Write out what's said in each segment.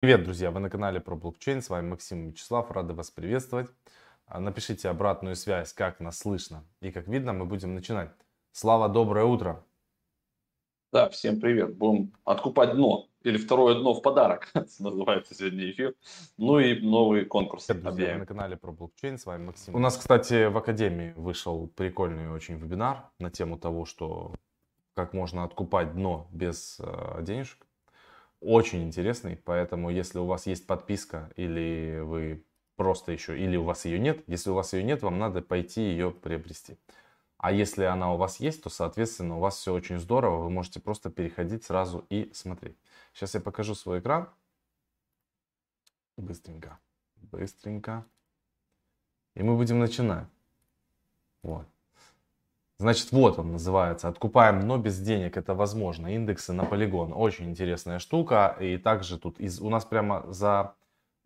Привет, друзья! Вы на канале про блокчейн. С вами Максим Вячеслав. Рады вас приветствовать. А, напишите обратную связь, как нас слышно и как видно. Мы будем начинать. Слава, доброе утро! Да, всем привет. Будем откупать дно. Или второе дно в подарок. Называется сегодня эфир. Ну и новый конкурс. Привет, друзья! Вы на канале про блокчейн. С вами Максим. У нас, кстати, в Академии вышел прикольный очень вебинар на тему того, что как можно откупать дно без э, денежек очень интересный, поэтому если у вас есть подписка или вы просто еще, или у вас ее нет, если у вас ее нет, вам надо пойти ее приобрести. А если она у вас есть, то, соответственно, у вас все очень здорово, вы можете просто переходить сразу и смотреть. Сейчас я покажу свой экран. Быстренько, быстренько. И мы будем начинать. Вот. Значит, вот он называется. Откупаем, но без денег. Это возможно. Индексы на полигон. Очень интересная штука. И также тут из, у нас прямо за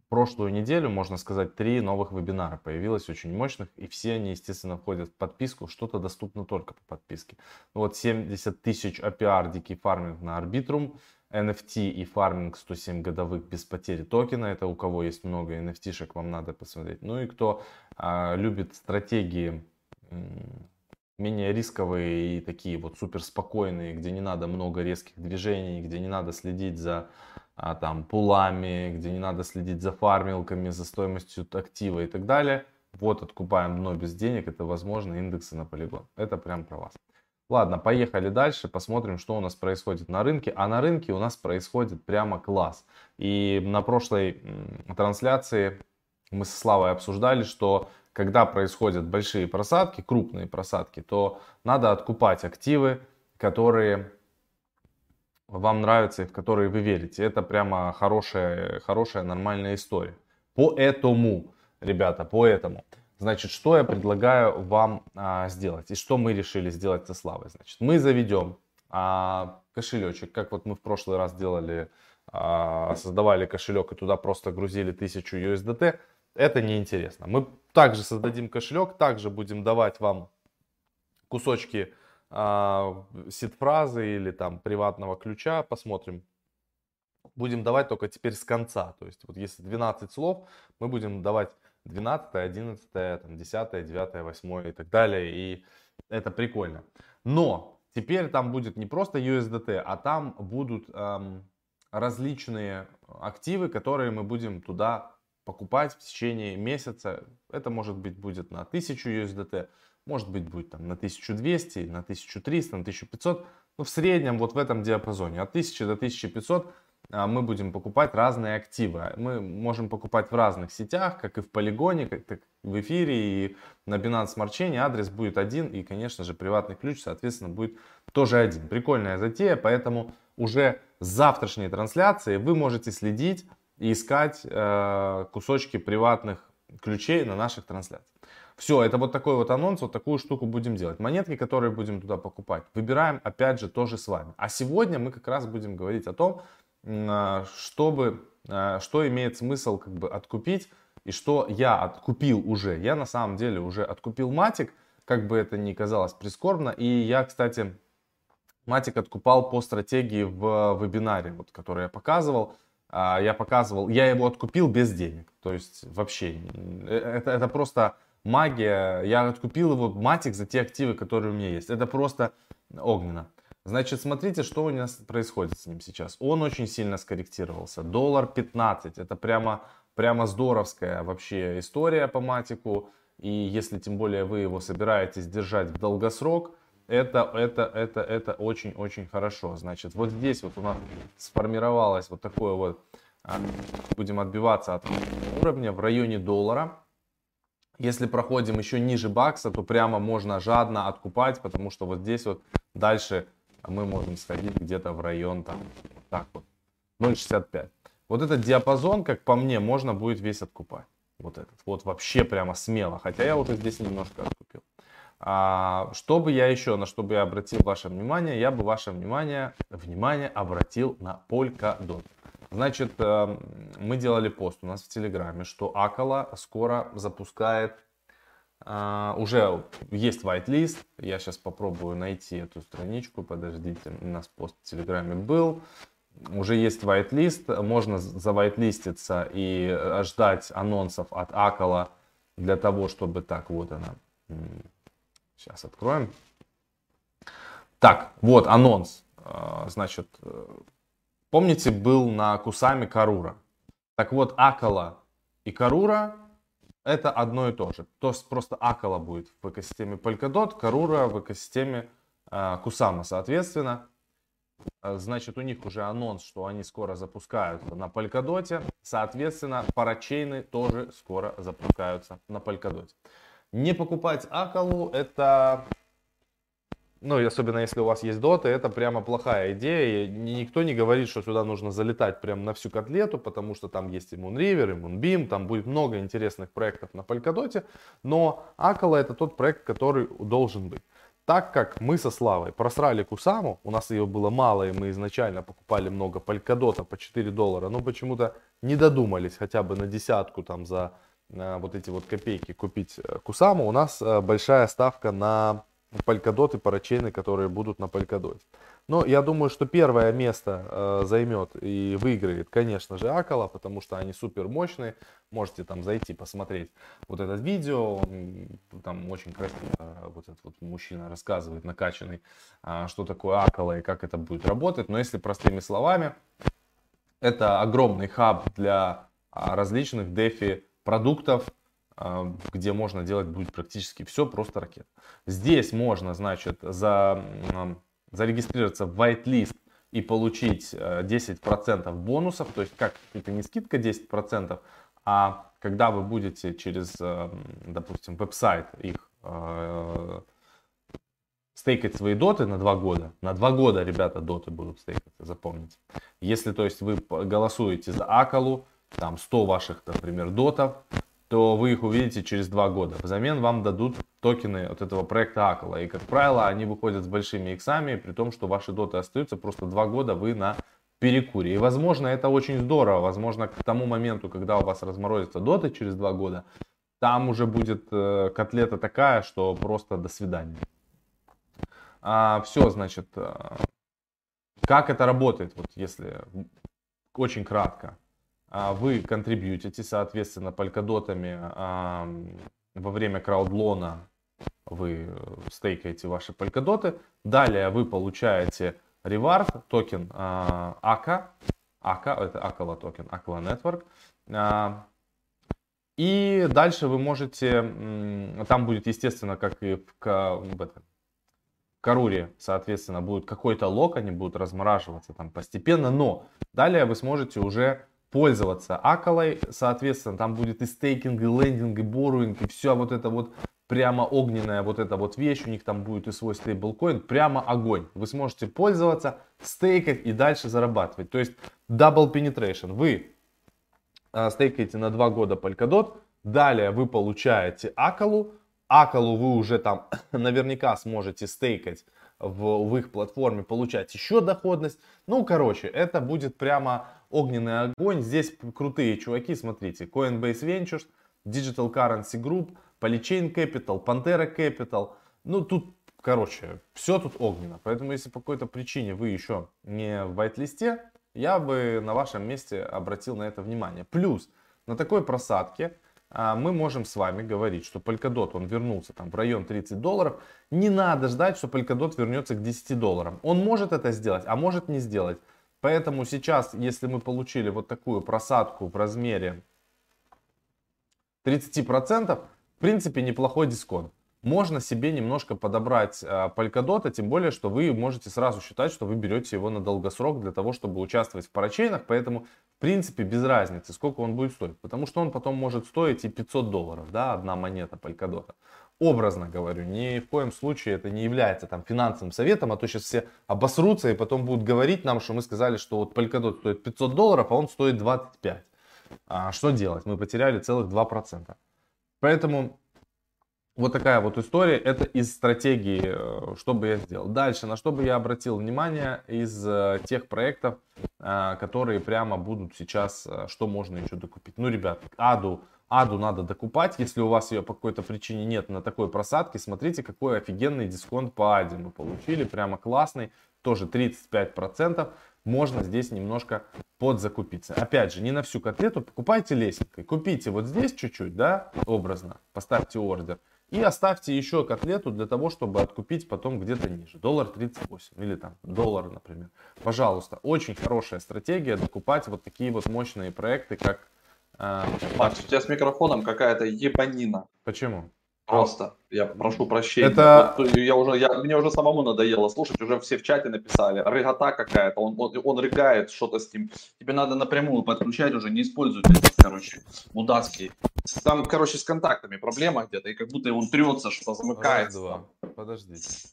прошлую неделю, можно сказать, три новых вебинара появилось очень мощных. И все они, естественно, входят в подписку. Что-то доступно только по подписке. Ну вот 70 тысяч APR, дикий фарминг на Arbitrum. NFT и фарминг 107 годовых без потери токена. Это у кого есть много NFT-шек, вам надо посмотреть. Ну и кто а, любит стратегии менее рисковые и такие вот супер спокойные, где не надо много резких движений, где не надо следить за а, там пулами, где не надо следить за фармилками, за стоимостью актива и так далее. Вот откупаем дно без денег, это возможно индексы на полигон. Это прям про вас. Ладно, поехали дальше, посмотрим, что у нас происходит на рынке. А на рынке у нас происходит прямо класс. И на прошлой трансляции мы со Славой обсуждали, что когда происходят большие просадки, крупные просадки, то надо откупать активы, которые вам нравятся и в которые вы верите. Это прямо хорошая, хорошая нормальная история. Поэтому, ребята, поэтому. Значит, что я предлагаю вам а, сделать? И что мы решили сделать со Славой? Значит, мы заведем а, кошелечек, как вот мы в прошлый раз делали, а, создавали кошелек и туда просто грузили 1000 USDT это неинтересно. Мы также создадим кошелек, также будем давать вам кусочки э, сид-фразы или там приватного ключа, посмотрим. Будем давать только теперь с конца. То есть вот если 12 слов, мы будем давать 12, 11, там, 10, 9, 8 и так далее. И это прикольно. Но теперь там будет не просто USDT, а там будут эм, различные активы, которые мы будем туда покупать в течение месяца. Это может быть будет на 1000 USDT, может быть будет там на 1200, на 1300, на 1500. Но в среднем вот в этом диапазоне от 1000 до 1500 а, мы будем покупать разные активы. Мы можем покупать в разных сетях, как и в полигоне, как и в эфире и на Binance Smart Chain. Адрес будет один и, конечно же, приватный ключ, соответственно, будет тоже один. Прикольная затея, поэтому уже с завтрашней трансляции вы можете следить и искать э, кусочки приватных ключей на наших трансляциях. Все, это вот такой вот анонс, вот такую штуку будем делать. Монетки, которые будем туда покупать, выбираем опять же тоже с вами. А сегодня мы как раз будем говорить о том, э, чтобы, э, что имеет смысл как бы откупить и что я откупил уже. Я на самом деле уже откупил матик, как бы это ни казалось прискорбно. И я, кстати, матик откупал по стратегии в вебинаре, вот, который я показывал. А, я показывал, я его откупил без денег. То есть вообще, э, это, это просто магия. Я откупил его матик за те активы, которые у меня есть. Это просто огненно. Значит, смотрите, что у нас происходит с ним сейчас. Он очень сильно скорректировался. Доллар 15. Это прямо, прямо здоровская вообще история по матику. И если тем более вы его собираетесь держать в долгосрок, это, это, это, это очень-очень хорошо. Значит, вот здесь вот у нас сформировалось вот такое вот, а, будем отбиваться от уровня в районе доллара. Если проходим еще ниже бакса, то прямо можно жадно откупать, потому что вот здесь вот дальше мы можем сходить где-то в район там, так вот, 0.65. Вот этот диапазон, как по мне, можно будет весь откупать. Вот этот. Вот вообще прямо смело. Хотя я уже здесь немножко откупил. А, что бы я еще, на что бы я обратил ваше внимание? Я бы ваше внимание, внимание обратил на Polkadot. Значит, э, мы делали пост у нас в Телеграме, что Акала скоро запускает, а, уже есть whitelist, я сейчас попробую найти эту страничку, подождите, у нас пост в Телеграме был, уже есть whitelist, можно завайтлиститься и э, ждать анонсов от Акала для того, чтобы так, вот она. Сейчас откроем. Так, вот анонс. А, значит, э, помните, был на Кусами Карура. Так вот, Акала и Карура это одно и то же. То есть просто Акала будет в экосистеме Polkadot, Карура в экосистеме э, Кусама, соответственно. Э, значит, у них уже анонс, что они скоро запускаются на Polkadot. Соответственно, парачейны тоже скоро запускаются на Polkadot. Не покупать Акалу это ну, и особенно если у вас есть доты, это прямо плохая идея. И никто не говорит, что сюда нужно залетать прям на всю котлету, потому что там есть и Moonriver, и Moonbeam, там будет много интересных проектов на Polkadot. Но Акала это тот проект, который должен быть. Так как мы со Славой просрали Кусаму, у нас ее было мало, и мы изначально покупали много Polkadot по 4 доллара, но почему-то не додумались хотя бы на десятку там за вот эти вот копейки купить э, Кусаму, у нас э, большая ставка на Polkadot и парачейны, которые будут на Polkadot. Но я думаю, что первое место э, займет и выиграет, конечно же, Акала, потому что они супер мощные. Можете там зайти посмотреть вот это видео. Там очень красиво вот этот вот мужчина рассказывает, накачанный, э, что такое Акала и как это будет работать. Но если простыми словами, это огромный хаб для э, различных дефи продуктов, а, где можно делать будет практически все, просто ракет. Здесь можно, значит, за, зарегистрироваться в whitelist и получить 10% э, бонусов, то есть как это не скидка 10%, а когда вы будете через, э, допустим, веб-сайт их э, стейкать свои доты на 2 года. На 2 года, ребята, доты будут стейкать, запомните. Если, то есть, вы голосуете за Акалу, там 100 ваших, например, дотов, то вы их увидите через два года. Взамен вам дадут токены от этого проекта Акала. И, как правило, они выходят с большими иксами, при том, что ваши доты остаются просто два года вы на перекуре. И, возможно, это очень здорово. Возможно, к тому моменту, когда у вас разморозятся доты через два года, там уже будет э, котлета такая, что просто до свидания. А, все, значит, э, как это работает, вот если очень кратко. А, вы контрибьютите, соответственно, полкадотами во время краудлона вы стейкаете ваши полкадоты. Далее вы получаете reward, токен ACA, ACA, это Acala токен, Acala Network. А, и дальше вы можете, там будет, естественно, как и в, в, Каруре, соответственно, будет какой-то лог, они будут размораживаться там постепенно, но далее вы сможете уже пользоваться Акалой, соответственно, там будет и стейкинг, и лендинг, и боруинг, и все вот это вот прямо огненная вот эта вот вещь, у них там будет и свой стейблкоин, прямо огонь. Вы сможете пользоваться, стейкать и дальше зарабатывать. То есть double penetration. Вы э, стейкаете на 2 года Polkadot, далее вы получаете Акалу, Акалу вы уже там наверняка сможете стейкать в, в их платформе, получать еще доходность. Ну, короче, это будет прямо огненный огонь. Здесь крутые чуваки, смотрите. Coinbase Ventures, Digital Currency Group, Polychain Capital, Pantera Capital. Ну, тут, короче, все тут огненно. Поэтому, если по какой-то причине вы еще не в вайт-листе, я бы на вашем месте обратил на это внимание. Плюс, на такой просадке мы можем с вами говорить, что Polkadot, он вернулся там в район 30 долларов. Не надо ждать, что Polkadot вернется к 10 долларам. Он может это сделать, а может не сделать. Поэтому сейчас, если мы получили вот такую просадку в размере 30%, в принципе неплохой дисконт. Можно себе немножко подобрать э, Polkadot, тем более, что вы можете сразу считать, что вы берете его на долгосрок для того, чтобы участвовать в парачейнах. Поэтому, принципе, без разницы, сколько он будет стоить. Потому что он потом может стоить и 500 долларов, да, одна монета Polkadot образно говорю, ни в коем случае это не является там финансовым советом, а то сейчас все обосрутся и потом будут говорить нам, что мы сказали, что вот Polkadot стоит 500 долларов, а он стоит 25. А что делать? Мы потеряли целых 2%. Поэтому вот такая вот история. Это из стратегии, э, что бы я сделал. Дальше, на что бы я обратил внимание из э, тех проектов, э, которые прямо будут сейчас, что можно еще докупить. Ну, ребят, Аду Аду надо докупать, если у вас ее по какой-то причине нет на такой просадке, смотрите, какой офигенный дисконт по Аде мы получили, прямо классный, тоже 35%. можно здесь немножко подзакупиться. Опять же, не на всю котлету, покупайте лесенкой. Купите вот здесь чуть-чуть, да, образно, поставьте ордер. И оставьте еще котлету для того, чтобы откупить потом где-то ниже. Доллар 38 или там доллар, например. Пожалуйста, очень хорошая стратегия докупать вот такие вот мощные проекты, как... Э, Макс, у тебя с микрофоном какая-то ебанина. Почему? Просто, я прошу прощения. Это... Я уже, я, мне уже самому надоело слушать, уже все в чате написали. Рыгота какая-то, он, он, он рыгает что-то с ним. Тебе надо напрямую подключать уже, не используй эти, короче, мудацкие. Там, короче, с контактами проблема где-то, и как будто он трется, что замыкается. Раз, два. Подождите.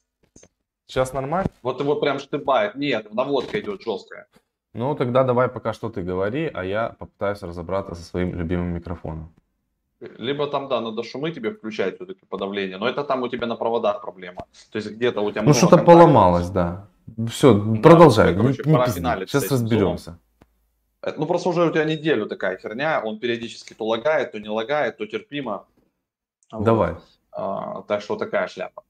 Сейчас нормально? Вот его прям штыбает. Нет, наводка идет жесткая. Ну, тогда давай пока что ты говори, а я попытаюсь разобраться со своим любимым микрофоном. Либо там, да, надо шумы тебе включать, все-таки подавление, но это там у тебя на проводах проблема. То есть где-то у тебя Ну, что-то поломалось, да. Все, да, продолжай. Короче, не, не Сейчас разберемся. Зумом. Ну, просто уже у тебя неделю такая херня, он периодически то лагает, то не лагает, то терпимо. Давай. Вот. А, так что такая шляпа.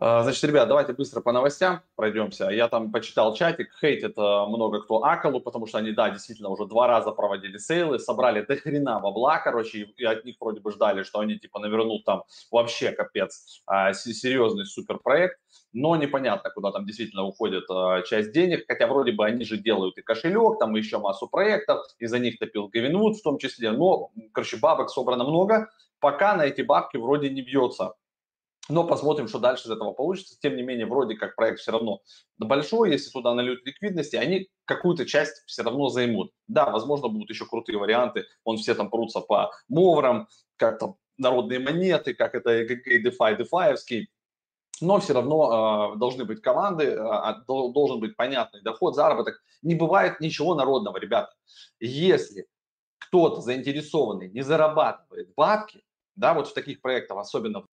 А, значит, ребят, давайте быстро по новостям пройдемся. Я там почитал чатик, хейтит много кто Акалу, потому что они, да, действительно уже два раза проводили сейлы, собрали до хрена бабла, короче, и от них вроде бы ждали, что они типа навернут там вообще капец а, серьезный суперпроект, но непонятно, куда там действительно уходит а, часть денег, хотя вроде бы они же делают и кошелек, там еще массу проектов, из-за них топил Гавинвуд в том числе, но, короче, бабок собрано много, пока на эти бабки вроде не бьется но посмотрим, что дальше из этого получится. Тем не менее, вроде как проект все равно большой, если туда нальют ликвидности, они какую-то часть все равно займут. Да, возможно, будут еще крутые варианты, он все там прутся по моврам, как там народные монеты, как это DeFi, DeFi, но все равно э, должны быть команды, э, должен быть понятный доход, заработок. Не бывает ничего народного, ребята. Если кто-то заинтересованный не зарабатывает бабки, да, вот в таких проектах, особенно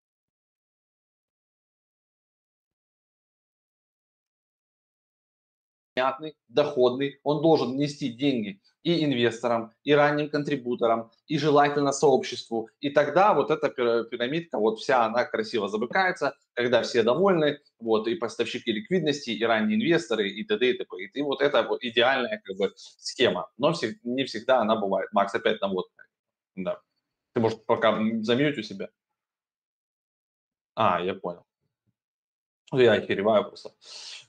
понятный, доходный, он должен нести деньги и инвесторам, и ранним контрибуторам, и желательно сообществу. И тогда вот эта пирамидка, вот вся она красиво замыкается, когда все довольны, вот, и поставщики ликвидности, и ранние инвесторы, и т.д. и т.п. И вот это вот идеальная как бы схема. Но не всегда она бывает. Макс опять наводка. Да. Ты, может, пока замьють у себя? А, я понял. Ну, я охереваю просто.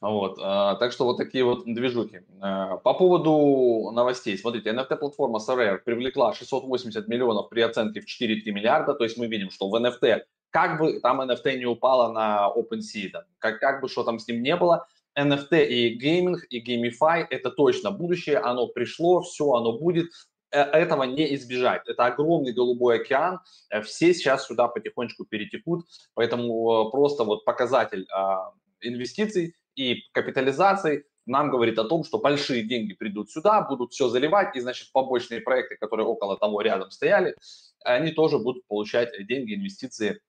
Вот, а, так что вот такие вот движухи. А, по поводу новостей. Смотрите, NFT-платформа SRR привлекла 680 миллионов при оценке в 4,3 миллиарда. То есть мы видим, что в NFT, как бы там NFT не упало на OpenSea, да, как, как бы что там с ним не было, NFT и гейминг, и GameFi – это точно будущее, оно пришло, все, оно будет. Э, этого не избежать. Это огромный голубой океан, э, все сейчас сюда потихонечку перетекут, поэтому просто вот показатель а, инвестиций и капитализации нам говорит о том, что большие деньги придут сюда, будут все заливать, и, значит, побочные проекты, которые около того рядом стояли, они тоже будут получать деньги, инвестиции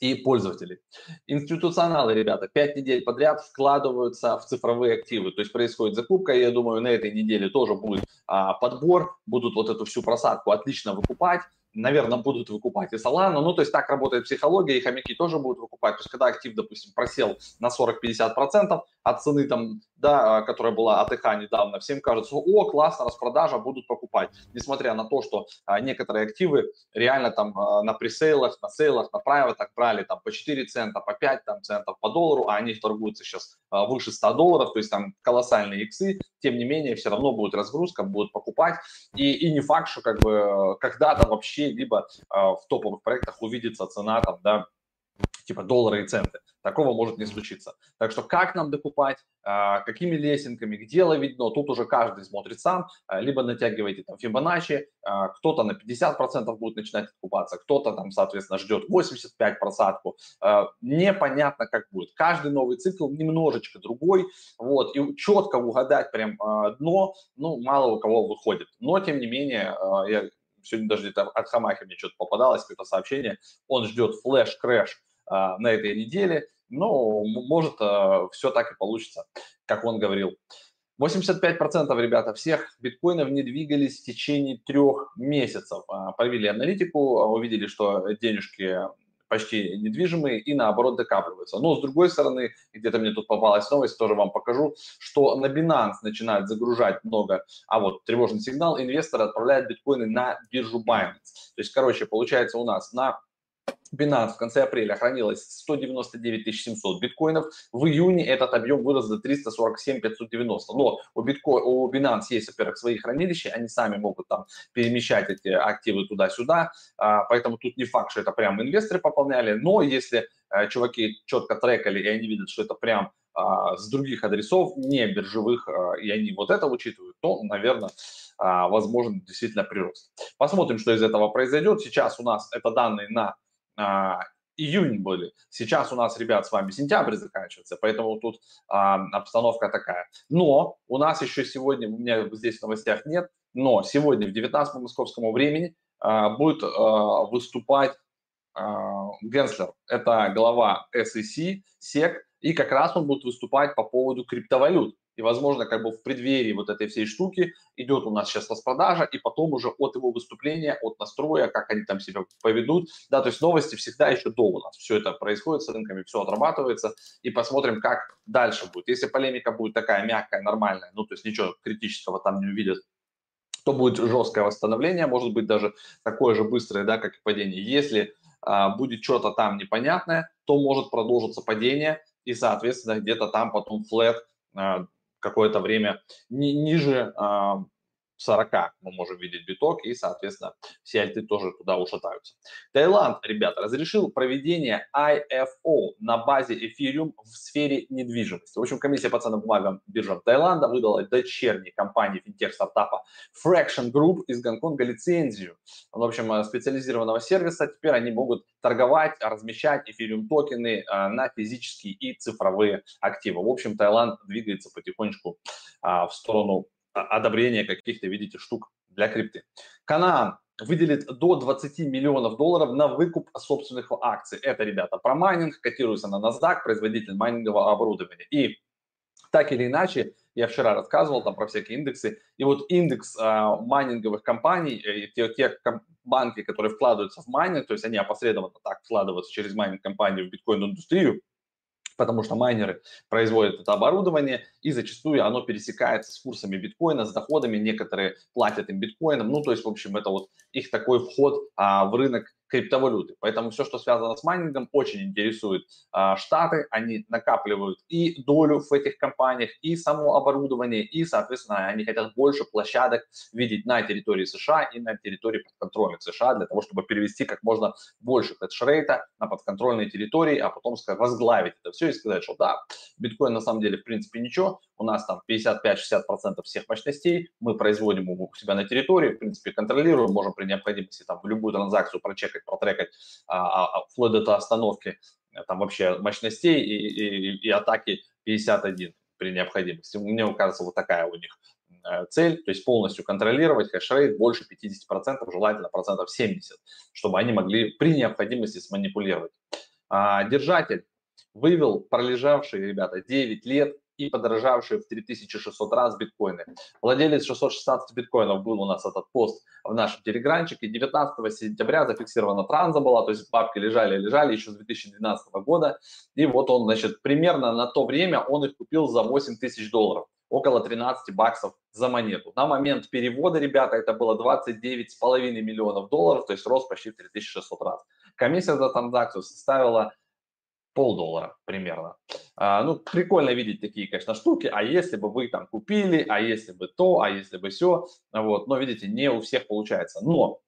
и пользователей. Институционалы, ребята, 5 недель подряд вкладываются в цифровые активы, то есть происходит закупка, и я думаю, на этой неделе тоже будет а, подбор, будут вот эту всю просадку отлично выкупать, наверное, будут выкупать и Solana. Ну, то есть так работает психология, и хомяки тоже будут выкупать. То есть когда актив, допустим, просел на 40-50% от цены, там, да, которая была АТХ недавно, всем кажется, о, классно, распродажа, будут покупать. Несмотря на то, что а, некоторые активы реально там а, на пресейлах, на сейлах, на так брали там по 4 цента, по 5 там, центов по доллару, а они торгуются сейчас а, выше 100 долларов, то есть там колоссальные иксы, тем не менее, все равно будет разгрузка, будут покупать. И, и не факт, что как бы когда-то вообще либо а, в топовых проектах увидится цена там, да, типа доллары и центы. Такого может не случиться. Так что как нам докупать, а, какими лесенками, где ловить дно, тут уже каждый смотрит сам. А, либо натягивайте там Фибоначчи, а, кто-то на 50% будет начинать откупаться, кто-то там, соответственно, ждет 85 просадку. Непонятно, как будет. Каждый новый цикл немножечко другой. Вот, и четко угадать прям дно, ну, мало у кого выходит. Но, тем не менее, я сегодня даже где-то от Хамахи мне что-то попадалось, какое-то сообщение, он ждет flash crash на этой неделе, но может э, все так и получится, как он говорил. 85% ребята всех биткоинов не двигались в течение трех месяцев. А, провели аналитику, увидели, что денежки почти недвижимые и наоборот докапливаются. Но с другой стороны, где-то мне тут попалась новость, тоже вам покажу, что на Binance начинают загружать много, а вот тревожный сигнал, инвесторы отправляют биткоины на биржу Binance. То есть, короче, получается у нас на Binance в конце апреля хранилось 199 700 биткоинов. В июне этот объем вырос до 347 590. Но у, битко... у Binance есть, во-первых, свои хранилища, они сами могут там перемещать эти активы туда-сюда, а, поэтому тут не факт, что это прям инвесторы пополняли, но если а, чуваки четко трекали, и они видят, что это прям а, с других адресов, не биржевых, и они вот это учитывают, то, наверное, возможен действительно прирост. Посмотрим, что из этого произойдет. Сейчас у нас это данные на а, июнь были. Сейчас у нас, ребят, с вами сентябрь заканчивается, поэтому тут а, обстановка такая. Но у нас еще сегодня, у меня здесь в новостях нет, но сегодня в 19 московскому времени а, будет а, выступать а, Генслер. Это глава SEC, SEC, и как раз он будет выступать по поводу криптовалют. И, возможно, как бы в преддверии вот этой всей штуки идет у нас сейчас распродажа, и потом уже от его выступления, от настроя, как они там себя поведут. Да, то есть новости всегда еще до у нас. Все это происходит с рынками, все отрабатывается. И посмотрим, как дальше будет. Если полемика будет такая мягкая, нормальная, ну, то есть ничего критического там не увидят, то будет жесткое восстановление, может быть даже такое же быстрое, да, как и падение. Если а, будет что-то там непонятное, то может продолжиться падение, и, соответственно, где-то там потом флет а, какое-то время ни, ниже 40 мы можем видеть биток, и, соответственно, все альты тоже туда ушатаются. Таиланд, ребята, разрешил проведение IFO на базе Ethereum в сфере недвижимости. В общем, комиссия по ценным бумагам биржам Таиланда выдала дочерней компании финтех-стартапа Fraction Group из Гонконга лицензию. В общем, э, специализированного сервиса. Теперь они могут торговать, размещать Ethereum токены э, на физические и цифровые активы. В общем, Таиланд двигается потихонечку а, в сторону одобрения каких-то, видите, штук для крипты. Canaan выделит до 20 миллионов долларов на выкуп собственных акций. Это, ребята, про майнинг, котируется на NASDAQ, производитель майнингового оборудования. И так или иначе, я вчера рассказывал там про всякие индексы, и вот индекс э, майнинговых компаний, э, те, те банки, которые вкладываются в майнинг, то есть они опосредованно так вкладываются через майнинг-компанию в биткоин-индустрию, потому что майнеры производят это оборудование, и зачастую оно пересекается с курсами биткоина, с доходами, некоторые платят им биткоином, ну, то есть, в общем, это вот их такой вход а, в рынок криптовалюты. Поэтому все, что связано с майнингом, очень интересует а, Штаты. Они накапливают и долю в этих компаниях, и само оборудование, и, соответственно, они хотят больше площадок видеть на территории США и на территории подконтрольных США для того, чтобы перевести как можно больше хедж-рейта на подконтрольные территории, а потом сказать, возглавить это все и сказать, что да, биткоин на самом деле в принципе ничего, у нас там 55-60% всех мощностей, мы производим у себя на территории, в принципе, контролируем, можем при необходимости там любую транзакцию прочекать протрекать, протрекать а, а, а, вплоть до остановки э, там вообще мощностей и, и, и атаки 51 при необходимости. Мне кажется, вот такая у них э, цель, то есть полностью контролировать хешрейт больше 50%, желательно процентов 70, чтобы они могли при необходимости сманипулировать. А, держатель вывел пролежавшие, ребята, 9 лет и подорожавшие в 3600 раз биткоины. Владелец 616 биткоинов был у нас этот пост в нашем телегранчике. 19 сентября зафиксирована транза была, то есть бабки лежали, лежали еще с 2012 года. И вот он, значит, примерно на то время он их купил за 8 тысяч долларов около 13 баксов за монету. На момент перевода, ребята, это было 29,5 миллионов долларов, то есть рост почти в 3600 раз. Комиссия за транзакцию составила полдоллара примерно. А, ну, прикольно видеть такие, конечно, штуки, а если бы вы там купили, а если бы то, а если бы все, вот, но видите, не у всех получается. Но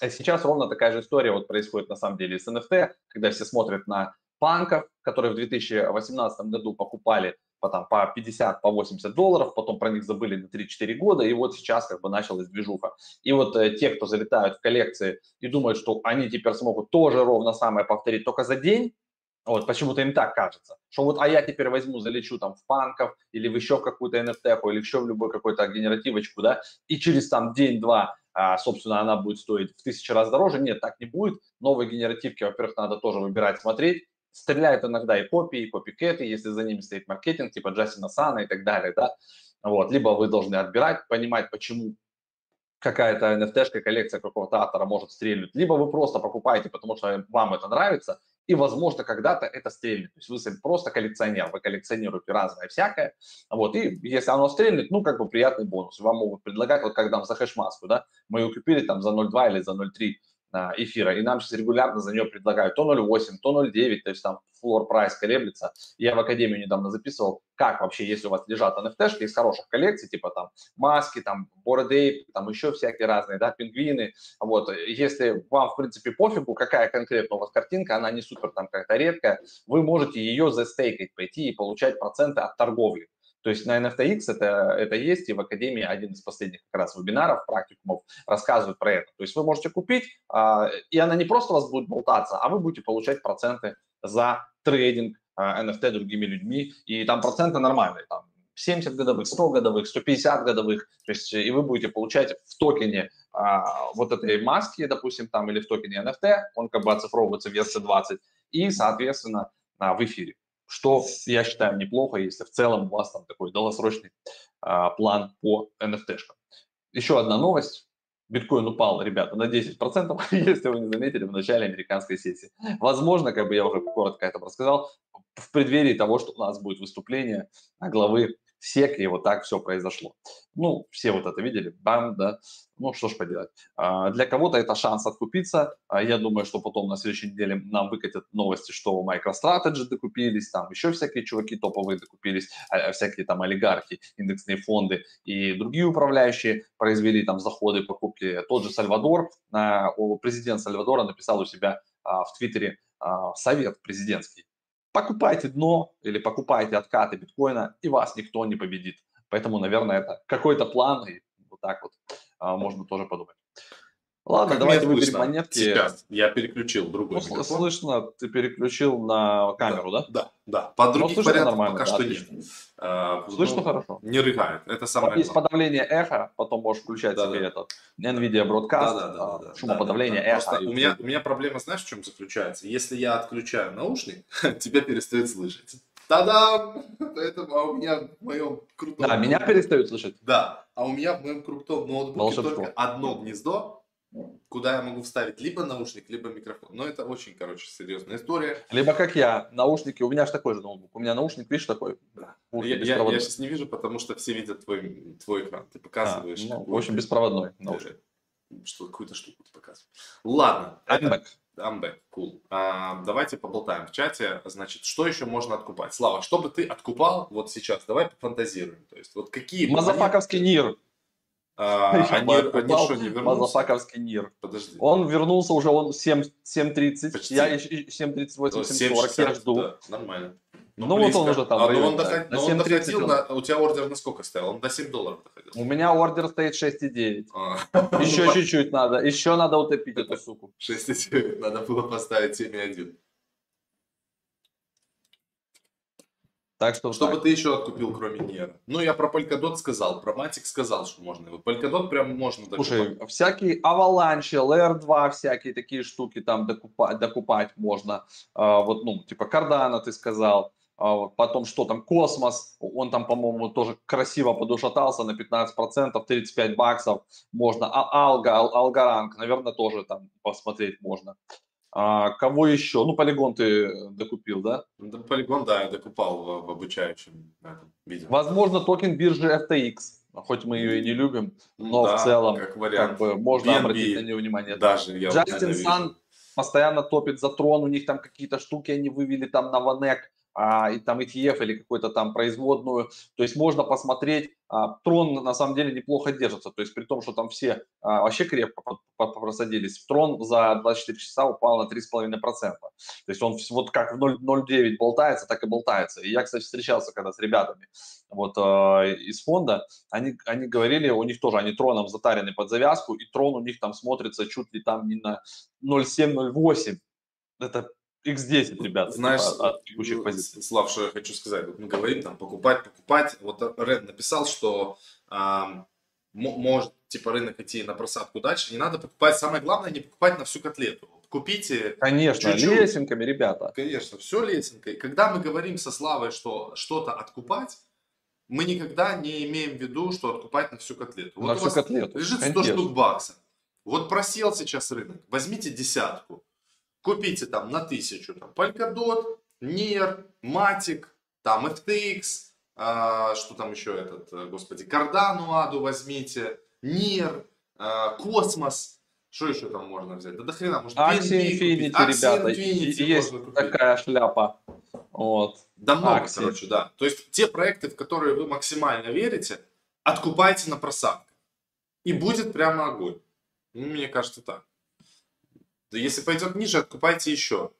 сейчас ровно такая же история вот происходит на самом деле с NFT, когда все смотрят на панков, которые в 2018 году покупали по, там, по 50, по 80 долларов, потом про них забыли на 3-4 года, и вот сейчас как бы началась движуха. И вот э, те, кто залетают в коллекции и думают, что они теперь смогут тоже ровно самое повторить только за день, вот, почему-то им так кажется, что вот, а я теперь возьму, залечу там в панков или в еще какую-то NFT, или еще в любой какой-то генеративочку, да, и через там день-два, а, собственно, она будет стоить в тысячу раз дороже. Нет, так не будет. Новые генеративки, во-первых, надо тоже выбирать, смотреть. Стреляют иногда и копии, и копикеты, если за ними стоит маркетинг, типа Джастина Сана и так далее, да. Вот, либо вы должны отбирать, понимать, почему какая-то NFT-шка, коллекция какого-то автора может стрельнуть, либо вы просто покупаете, потому что вам это нравится, и, возможно, когда-то это стрельнет. То есть вы просто коллекционер, вы коллекционируете разное всякое, вот, и если оно стрельнет, ну, как бы приятный бонус. Вам могут предлагать, вот когда за хэшмаску, да, мы ее купили там за 0,2 или за 0,3 а, эфира, и нам сейчас регулярно за нее предлагают то 0,8, то 0,9, то есть там флор прайс колеблется. Я в Академию недавно записывал, как вообще, если у вас лежат NFT-шки из хороших коллекций, типа там маски, там Bored там еще всякие разные, да, пингвины, вот, если вам, в принципе, пофигу, какая конкретно у вас картинка, она не супер там какая-то редкая, вы можете ее застейкать, пойти и получать проценты от торговли. То есть на NFTX это, это есть, и в Академии один из последних как раз вебинаров, практикумов рассказывает про это. То есть вы можете купить, а, и она не просто у вас будет болтаться, а вы будете получать проценты за трейдинг а, NFT другими людьми, и там проценты нормальные, там 70 годовых, 100 годовых, 150 годовых, то есть и вы будете получать в токене а, вот этой маски, допустим, там, или в токене NFT, он как бы оцифровывается в ERC20, и, соответственно, а, в эфире что я считаю неплохо, если в целом у вас там такой долгосрочный а, план по NFT-шкам. Еще одна новость. Биткоин упал, ребята, на 10%, если вы не заметили, в начале американской сессии. Возможно, как бы я уже коротко это рассказал, в преддверии того, что у нас будет выступление главы сек, и вот так все произошло. Ну, все вот это видели, бам, да, ну, что ж поделать. А, для кого-то это шанс откупиться. А, я думаю, что потом на следующей неделе нам выкатят новости, что MicroStrategy докупились, там еще всякие чуваки топовые докупились, а, всякие там олигархи, индексные фонды и другие управляющие произвели там заходы, покупки. Тот же Сальвадор, президент Сальвадора написал у себя в Твиттере совет президентский покупайте дно или покупайте откаты биткоина, и вас никто не победит. Поэтому, наверное, это какой-то план, и вот так вот а, можно тоже подумать. Ладно, как давайте выберем монетки. Сейчас я переключил другой ну, Слышно, ты переключил на камеру, да? Да, да. По ну, другим ну, порядкам пока да, что нет. А, слышно ну, хорошо? Не рыгает, это самое Есть подавление эха, потом можешь включать да, себе да. этот NVIDIA Broadcast, да, да, да, да, шумоподавление да, да, эхо. У меня, у меня проблема, знаешь, в чем заключается? Если я отключаю наушник, тебя перестает слышать. Та-дам! Поэтому а у меня в моем крутом... Да, меня перестают слышать. Да, а у меня в моем крутом ноутбуке Волшебство. только одно гнездо, куда я могу вставить либо наушник, либо микрофон. Но это очень, короче, серьезная история. Либо как я, наушники, у меня же такой же ноутбук. У меня наушник, видишь, такой. Да. Я, я, я сейчас не вижу, потому что все видят твой, твой экран. Ты показываешь. А, ну, в общем, беспроводной наушник. Что, какую-то штуку ты показываешь. Ладно. I'm back. Cool. А, давайте поболтаем в чате. Значит, что еще можно откупать? Слава, что бы ты откупал вот сейчас? Давай пофантазируем. То есть, вот какие... Мазафаковский НИР. А, они, они что, не вернулся? Мазафаковский НИР. Подожди. Он вернулся уже, он 7.30, Почти. я 7.38, 7.40, я жду. Да, нормально. Ну, ну вот он уже там. А, но он, доход... но он доходил, на... у тебя ордер на сколько стоял? Он до 7 долларов доходил. У меня ордер стоит 6,9. А. Еще чуть-чуть надо, еще надо утопить эту суку. 6,9, надо было поставить 7,1. Так что что так. ты еще откупил, кроме Нера? Ну, я про Polkadot сказал, про Matic сказал, что можно. Polkadot прям можно докупать. Слушай, всякие аваланчи, LR2, всякие такие штуки там докупать, докупать можно. А, вот, ну, типа Cardano ты сказал. А, вот, потом что там, Космос, он там, по-моему, тоже красиво подушатался на 15%, 35 баксов можно. А Алга, Ал, Алгаранг, наверное, тоже там посмотреть можно. А кого еще? Ну, полигон ты докупил, да? Ну, полигон, да, я докупал в, в обучающем видео. Возможно, токен биржи FTX. Хоть мы ее и не любим, но да, в целом как, вариант. как бы можно BNB обратить на нее внимание. Даже я Джастин Сан постоянно топит за трон, у них там какие-то штуки они вывели там на Ванек а, и там ETF или какую-то там производную. То есть можно посмотреть, а, Трон на самом деле неплохо держится, то есть при том, что там все а, вообще крепко просадились, Трон за 24 часа упал на 3,5%. То есть он вот как в 0,09 болтается, так и болтается. И я, кстати, встречался когда с ребятами вот э, из фонда, они, они говорили, у них тоже, они Троном затарены под завязку, и Трон у них там смотрится чуть ли там не на 0,7-0,8. Это X10, ребят, знаешь, от текущих позиций. Слав, что я хочу сказать. Вот мы говорим там покупать, покупать. Вот Ред написал, что а, может типа рынок идти на просадку дальше. Не надо покупать. Самое главное, не покупать на всю котлету. Купите. Конечно, чуть-чуть. лесенками, ребята. Конечно, все лесенкой. Когда мы говорим со Славой, что что-то откупать, мы никогда не имеем в виду, что откупать на всю котлету. На Вот у всю котлету. лежит 100 Конечно. штук баксов. Вот просел сейчас рынок. Возьмите десятку. Купите там на тысячу. Там, Polkadot, NIR, Matic, там FTX, а, что там еще этот, э, господи, Cardano Аду возьмите, NIR, а, Космос. Что еще там можно взять? Да до хрена, может Axie. Infinity, Axie ребята, Infinity есть можно купить. такая шляпа. Вот. Да много, Акции. короче, да. То есть те проекты, в которые вы максимально верите, откупайте на просадках. И будет прямо огонь. Ну, мне кажется так. Да если пойдет ниже, откупайте еще.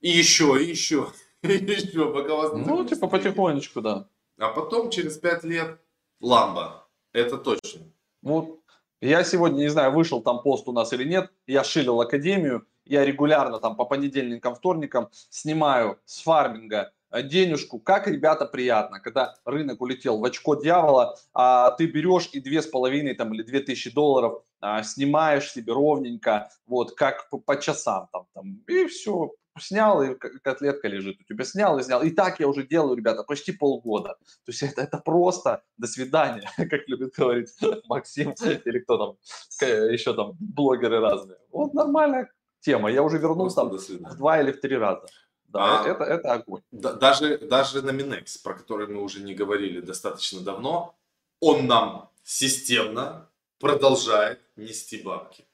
И еще, и еще, и еще, пока вас Ну, типа потихонечку, да. А потом, через 5 лет, ламба. Это точно. Вот я сегодня, не знаю, вышел там пост у нас или нет, я шилил академию, я регулярно там по понедельникам, вторникам снимаю с фарминга э, денежку, как, ребята, приятно, когда рынок улетел в очко дьявола, а ты берешь и две с половиной там или две тысячи долларов а, снимаешь себе ровненько, вот, как по, по часам там, там, и все, снял, и котлетка лежит у тебя, снял и снял. И так я уже делаю, ребята, почти полгода. То есть это, это просто до свидания, как любит говорить Максим или кто там, еще там блогеры разные. Вот нормальная тема, я уже вернулся там в два или в три раза. Да, А- это, это огонь. Да- даже, даже на Минекс, про который мы уже не говорили достаточно давно, он нам системно продолжает нести бабки.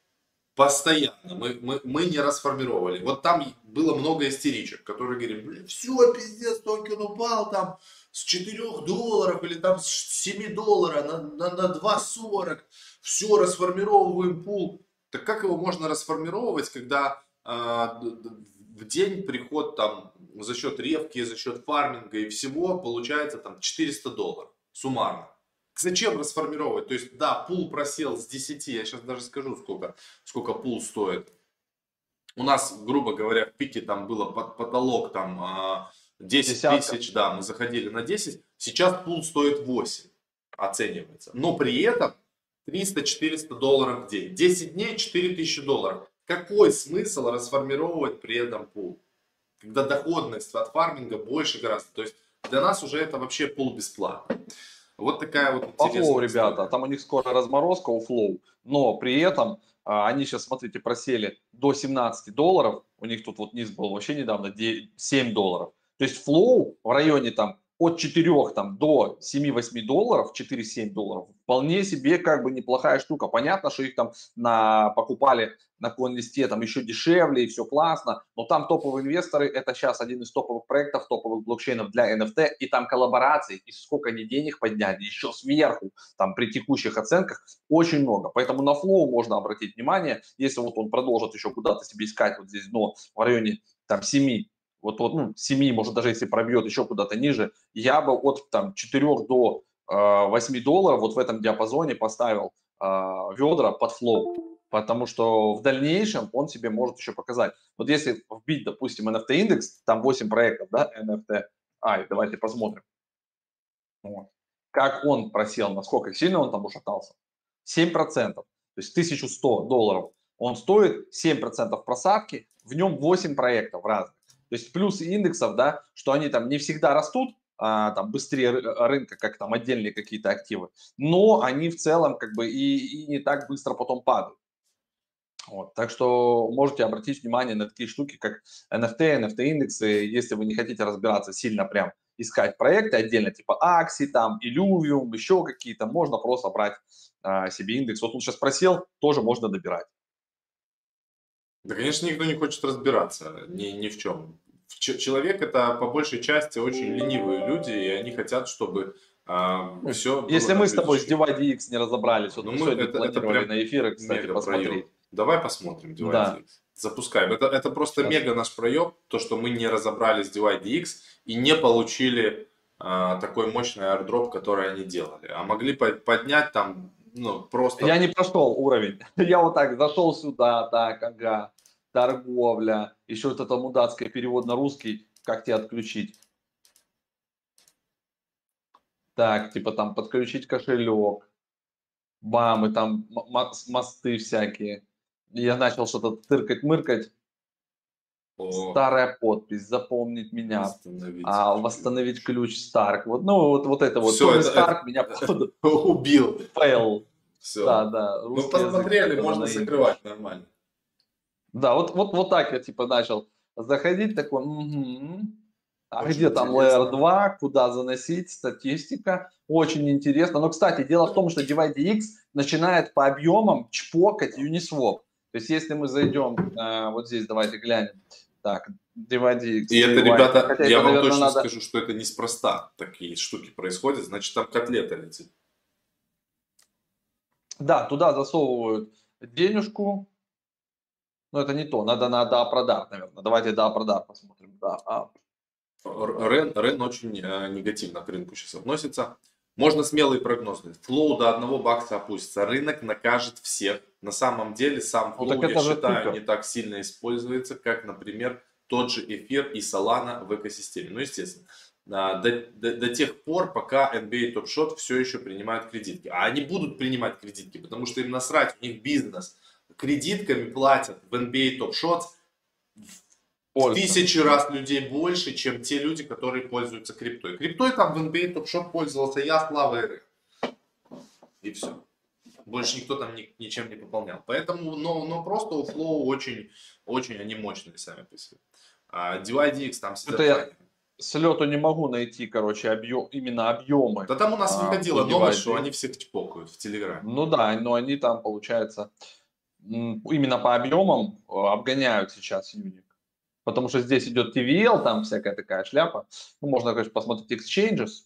Постоянно. Мы, мы, мы не расформировали. Вот там было много истеричек, которые говорили, блин, все, пиздец, токен упал там с 4 долларов или там с 7 долларов на, на, на 2,40. Все, расформировываем пул. Так как его можно расформировать, когда д- в день приход там за счет ревки, за счет фарминга и всего получается там 400 долларов суммарно. Зачем расформировать? То есть, да, пул просел с 10, я сейчас даже скажу, сколько, сколько пул стоит. У нас, грубо говоря, в пике там было под потолок там а, 10 Десятка. тысяч, да, мы заходили на 10, сейчас пул стоит 8, оценивается. Но при этом 300-400 долларов в день. 10 дней 4000 долларов. Какой смысл расформировать при этом пул? Когда доходность от фарминга больше гораздо. То есть для нас уже это вообще пул бесплатно. Вот такая вот По интересная Flow, ребята, там у них скоро разморозка у Flow, но при этом а, они сейчас, смотрите, просели до 17 долларов, у них тут вот низ был вообще недавно 9 7 долларов. То есть Flow в районе там от 4 там, до 7-8 долларов, 4-7 долларов, вполне себе как бы неплохая штука. Понятно, что их там на, покупали на листе там еще дешевле и все классно, но там топовые инвесторы, это сейчас один из топовых проектов, топовых блокчейнов для NFT, и там коллабораций, и сколько они денег подняли, еще сверху, там при текущих оценках, очень много. Поэтому на Flow можно обратить внимание, если вот он продолжит еще куда-то себе искать вот здесь дно в районе там 7, вот, вот ну, 7, может даже если пробьет еще куда-то ниже, я бы от там 4 до э, 8 долларов вот в этом диапазоне поставил э, ведра под Flow, потому что в дальнейшем он себе может еще показать. Вот если вбить, допустим, NFT индекс, там 8 проектов, да, NFT, ай, давайте посмотрим. Вот. Как он просел, насколько сильно он там ушатался. 7%, то есть 1100 долларов он стоит, 7% просадки, в нем 8 проектов разных. То есть плюс индексов, да, что они там не всегда растут, а, там быстрее ры- рынка, как там отдельные какие-то активы, но они в целом как бы и, и не так быстро потом падают. Вот, так что можете обратить внимание на такие штуки, как NFT, NFT-индексы, если вы не хотите разбираться сильно прям, искать проекты отдельно, типа Axie, там, Illuvium, еще какие-то, можно просто брать а, себе индекс. Вот он сейчас просел, тоже можно добирать. Да, конечно, никто не хочет разбираться ни, ни в чем. Человек это по большей части очень ленивые люди, и они хотят, чтобы все. Ну, Если мы с тобой с DivIDX не разобрались, вот Ну, мы сегодня это- это прям на эфиры, кстати, посмотреть. проеб. Давай посмотрим DivIDX. Да. Запускаем. Это, это просто Сейчас. мега наш проеб, то, что мы не разобрались с DivIDX и не получили а, такой мощный airdrop, который они делали. А могли по- поднять там, ну, просто... Я не прошел уровень. Я вот так зашел сюда, так, ага, торговля, еще вот это мудацкое перевод на русский, как тебе отключить. Так, типа там подключить кошелек, бам, и там мосты всякие. Я начал что-то тыркать-мыркать. О, Старая подпись, запомнить меня. восстановить. А, восстановить ключ Старк. Вот, ну, вот, вот это вот. Тони это- Старк это- меня походу Убил. фейл. Все. Да, да. Ну, язык посмотрели, когда можно закрывать нормально. Да, вот, вот, вот так я типа начал заходить, такой, «Мгм. а Очень где там. Layer 2, куда заносить, статистика, очень интересно. Но, кстати, дело в том, что DivideX начинает по объемам чпокать Uniswap. То есть, если мы зайдем, э, вот здесь давайте глянем, так, DivideX. И это, ребята, Хотя я это, вам наверное, точно надо- скажу, что это неспроста такие штуки происходят, значит, там котлета летит. Да, туда засовывают денежку. Но это не то, надо на да продар, наверное. Давайте да продар посмотрим. Да, а, Рен, Рен очень э, негативно к рынку сейчас относится. Можно смелый прогноз. Флоу до одного бакса опустится. Рынок накажет всех. На самом деле сам Ну, флоу, так я считаю, супер. не так сильно используется, как, например, тот же эфир и Solana в экосистеме. Ну, естественно. а, До, до- до тех пор, пока NBA Top Shot все еще принимают кредитки. А они будут принимать кредитки, потому что им насрать, у них бизнес. Кредитками платят в NBA Top Shot в тысячи раз людей больше, чем те люди, которые пользуются криптой. Криптой там в NBA Top Shot пользовался я, Слава и Ры. И все. Больше никто там ни- ничем не пополнял. Поэтому, но, но просто у Flow очень, очень они мощные сами по себе. А DYDX там сидят Это я-. С лету не могу найти, короче, объем, именно объемы. Да там у нас А, выходила у новость, что они всех чпокают в Телеграме. Ну да, но они там, получается, именно по объемам э, обгоняют сейчас Юник. Потому что здесь идет TVL, там всякая такая шляпа. Ну, можно, конечно, посмотреть Exchanges.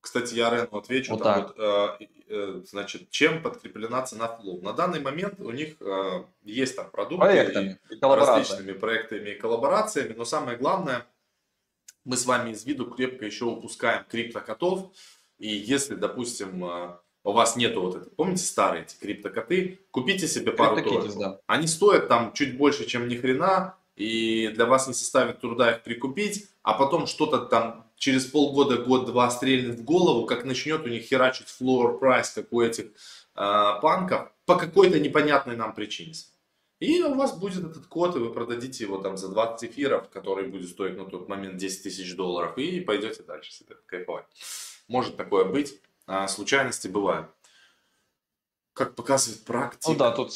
Кстати, я Рену отвечу. Вот там так. вот, э, э, значит, чем подкреплена цена Flow? На данный момент у них э, есть там продукты. и- Проектами, и коллаборацией. различными проектами и коллаборациями, но самое главное, мы с вами из виду крепко еще упускаем криптокотов, и если, допустим, э, у вас нету вот это, помните старые эти криптокоты, купите себе пару тройку. да. Они стоят там чуть больше, чем ни хрена, и для вас не составит труда их прикупить, а потом что-то там через полгода, год-два стрельнет в голову, как начнет у них херачить floor price, как у этих э, панков, по какой-то непонятной нам причине. И у вас будет этот код, и вы продадите его там за 20 эфиров, который будет стоить на тот момент 10 тысяч долларов, и пойдете дальше себе кайфовать. Может такое быть, а случайности бывают. Как показывает практика. Ну да, тут,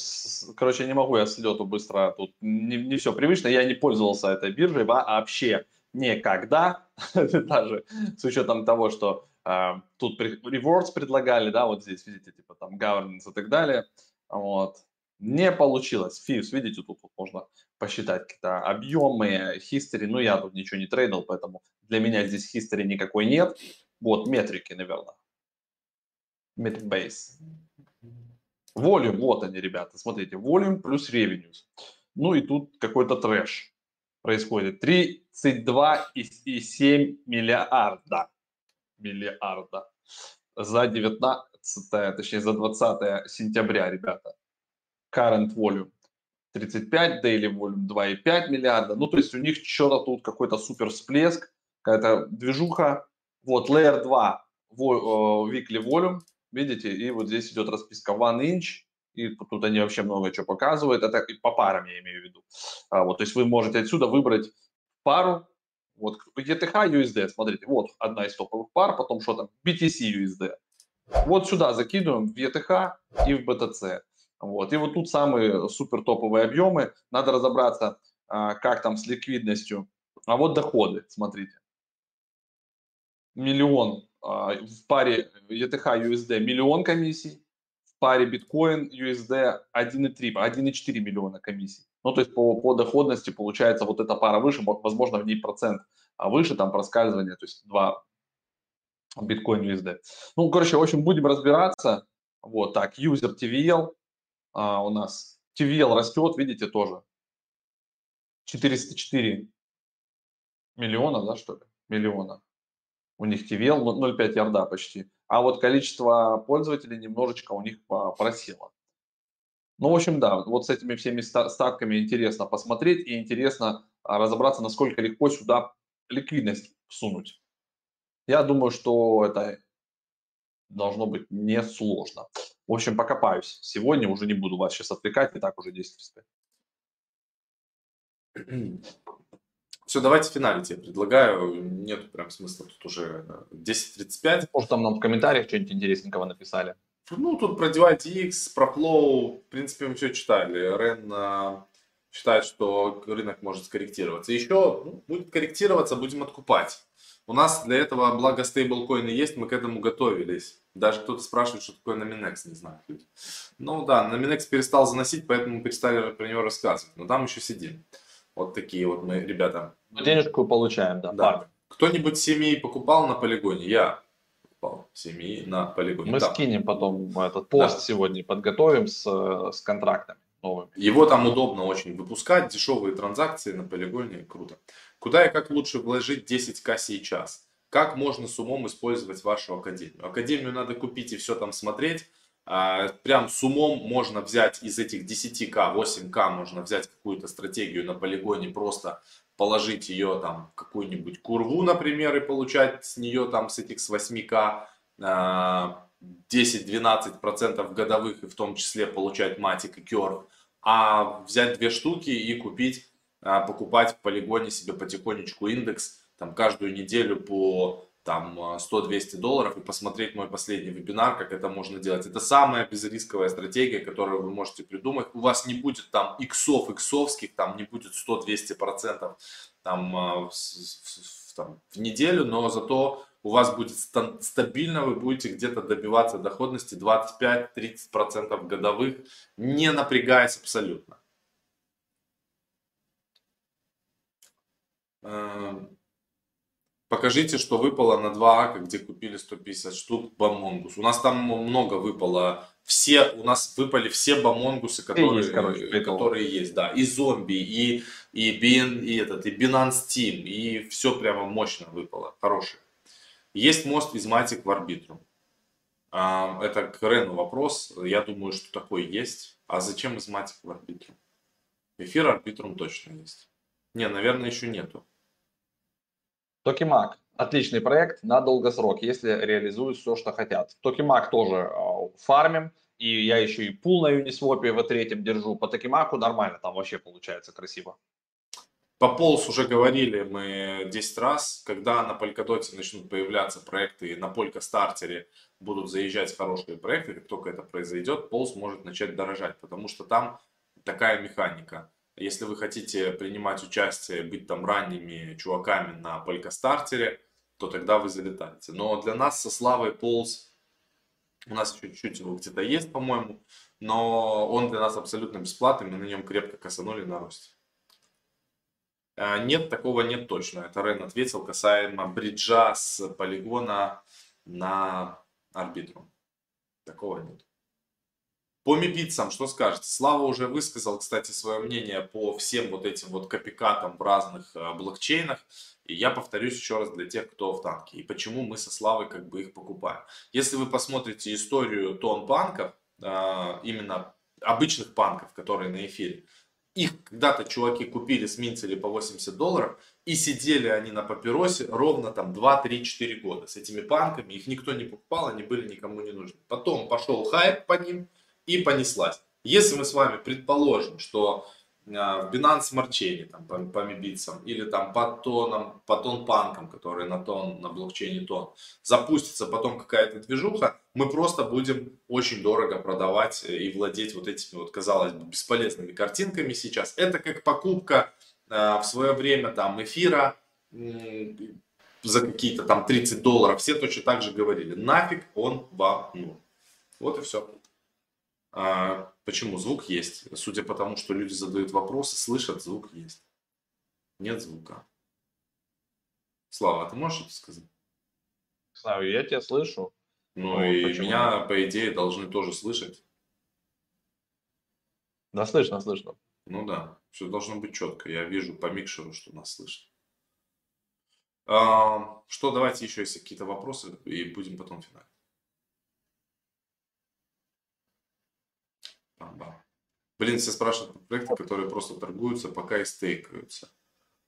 короче, не могу я с лету быстро, тут не, все привычно, я не пользовался этой биржей вообще никогда, даже с учетом того, что а, тут rewards предлагали, да, вот здесь, видите, типа там governance и так далее, вот, не получилось. Фивс, видите, тут можно посчитать какие-то объемы, history, ну я тут ничего не трейдил, поэтому для меня здесь history никакой нет, вот метрики, наверное, Metbase. Volume, вот они, ребята, смотрите, volume плюс revenues. Ну и тут какой-то трэш происходит. 32,7 миллиарда. Миллиарда. За 19, точнее за 20 сентября, ребята. Current volume 35, daily volume 2,5 миллиарда. Ну, то есть у них что-то тут какой-то супер всплеск, какая-то движуха. Вот, layer 2, во- э, weekly volume, видите, и вот здесь идет расписка one inch, и тут они вообще много чего показывают, это и по парам я имею в виду. А, вот, то есть вы можете отсюда выбрать пару, вот ETH USD, смотрите, вот одна из топовых пар, потом что там, BTC USD. Вот сюда закидываем в ETH и в BTC. Вот. И вот тут самые супер топовые объемы. Надо разобраться, а, как там с ликвидностью. А вот доходы, смотрите. Миллион в паре ETH USD миллион комиссий, в паре биткоин USD 1,3, 1,4 миллиона комиссий. Ну, то есть по, по доходности получается вот эта пара выше, мо- возможно, в ней процент а выше там проскальзывание, то есть 2 биткоин USD. Ну, короче, в общем, будем разбираться. Вот так, user TVL а, у нас. TVL растет, видите, тоже. 404 миллиона, да, что ли? Миллиона. У них TVL ну, 0,5 ярда почти. А вот количество пользователей немножечко у них просело. Ну, в общем, да, вот с этими всеми ста- статками интересно посмотреть и интересно а, разобраться, насколько легко сюда ликвидность всунуть. Я думаю, что это должно быть несложно. В общем, покопаюсь. Сегодня уже не буду вас сейчас отвлекать, и так уже 10.35. Все, давайте финалить, я предлагаю. Нет прям смысла тут уже 10.35. Может, там нам в комментариях что-нибудь интересненького написали. Ну, тут про DeviceX, про Flow, в принципе, мы все читали. Рен а, считает, что рынок может скорректироваться. Еще ну, будет корректироваться, будем откупать. У нас для этого, благо, стейблкоины есть, мы к этому готовились. Даже кто-то спрашивает, что такое Nominex, не знают люди. Ну да, Nominex перестал заносить, поэтому мы перестали про него рассказывать. Но там еще сидим. Вот такие вот мы, ребята. Денежку получаем, да. да. Кто-нибудь семьи покупал на полигоне? Я покупал семьи на полигоне. Мы да. скинем потом этот пост да. сегодня, подготовим с, с контрактами новыми. Его там удобно очень выпускать, дешевые транзакции на полигоне, круто. Куда и как лучше вложить 10к сейчас? Как можно с умом использовать вашу академию? Академию надо купить и все там смотреть. А, прям с умом можно взять из этих 10к, 8к, можно взять какую-то стратегию на полигоне, просто положить ее там какую-нибудь курву, например, и получать с нее там с этих с 8к 10-12% годовых и в том числе получать матик и керв, а взять две штуки и купить, а, покупать в полигоне себе потихонечку индекс, там каждую неделю по там 100-200 долларов и посмотреть мой последний вебинар, как это можно делать. Это самая безрисковая стратегия, которую вы можете придумать. У вас не будет там иксов, иксовских, там не будет 100-200 процентов там, а, там, в неделю, но зато у вас будет стабильно, вы будете где-то добиваться доходности 25-30% годовых, не напрягаясь абсолютно. Покажите, что выпало на 2 ака, где купили 150 штук бамонгус. У нас там много выпало. Все, у нас выпали все бамонгусы, которые, есть, короче, которые есть. Да, и зомби, и, и, бин, и, этот, и Binance Team, и все прямо мощно выпало. Хорошее. Есть мост из Матик в Арбитрум. А, это к Рену вопрос. Я думаю, что такой есть. А зачем из Матик в Арбитрум? Эфир Арбитрум точно есть. Не, наверное, еще нету. Токимак. Отличный проект на долгосрок, если реализуют все, что хотят. Токимак тоже а, фармим. И я еще и пул на Uniswap в третьем держу. По Токимаку нормально, там вообще получается красиво. По полз уже говорили мы 10 раз, когда на Polkadot начнут появляться проекты и на Polka стартере будут заезжать хорошие проекты, как только это произойдет, полз может начать дорожать, потому что там такая механика. Если вы хотите принимать участие, быть там ранними чуваками на Polka стартере, то тогда вы залетаете. Но для нас со Славой полз, у нас чуть-чуть его где-то есть, по-моему, но он для нас абсолютно бесплатный, мы на нем крепко косанули на росте. А, нет, такого нет точно. Это Рен ответил касаемо бриджа с полигона на арбитру. Такого нет. По мибитсам, что скажете? Слава уже высказал, кстати, свое мнение по всем вот этим вот копикатам в разных э, блокчейнах. И я повторюсь еще раз для тех, кто в танке. И почему мы со Славой как бы их покупаем. Если вы посмотрите историю тон банков, э, именно обычных банков, которые на эфире, их когда-то чуваки купили, сминтили по 80 долларов, и сидели они на папиросе ровно там 2, 3, 4 года с этими банками. Их никто не покупал, они были никому не нужны. Потом пошел хайп по ним и понеслась. Если мы с вами предположим, что а, в Binance Smart Chain, там, по, по мибитсам, или там по тонам, по тон панкам, которые на тон, на блокчейне тон, запустится потом какая-то движуха, мы просто будем очень дорого продавать и владеть вот этими вот, казалось бы, бесполезными картинками сейчас. Это как покупка э, в свое время там эфира э, за какие-то там 30 долларов. Все точно так же говорили, нафиг он вам нужен. Вот и все. А, почему? Звук есть. Судя по тому, что люди задают вопросы, слышат, звук есть. Нет звука. Слава, ты можешь это сказать? Слава, я тебя слышу. Ну, ну и почему? меня, по идее, должны тоже слышать. Да, слышно, слышно. Ну да, все должно быть четко. Я вижу по микшеру, что нас слышно. А, что, давайте еще есть какие-то вопросы, и будем потом финалить. Блин, все спрашивают про проекты, которые просто торгуются, пока и стейкаются.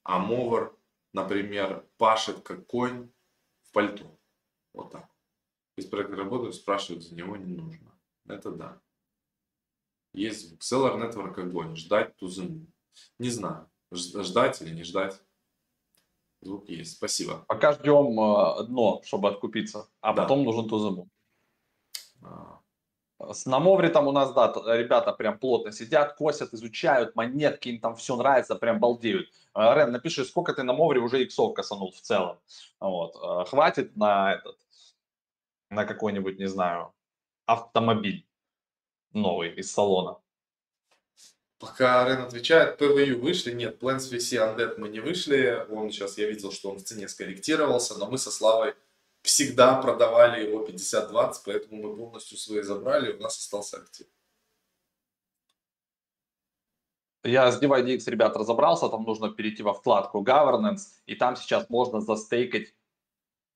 А Мовер, например, пашет как конь в пальто. Вот так. Если проект работает, спрашивать за него не нужно. Это да. Есть звук. Seller Network огонь. Ждать тузыну. Не знаю. Ждать или не ждать? Звук есть. Спасибо. Пока ждем э, дно, чтобы откупиться, а Да. потом нужен. А, С- На Мовре там у нас, да, ребята прям плотно сидят, косят, изучают монетки, им там все нравится, прям балдеют. Э, Рен, напиши, сколько ты на Мовре уже иксов косанул в целом. Вот. Э, Хватит на этот, на какой-нибудь, не знаю, автомобиль новый из салона. Пока Рен отвечает, PVU вышли, нет, Plants VC Undead мы не вышли, он сейчас, я видел, что он в цене скорректировался, но мы со Славой всегда продавали его 50-20, поэтому мы полностью свои забрали, у нас остался актив. Я с DivideX, ребят, разобрался, там нужно перейти во вкладку Governance, и там сейчас можно застейкать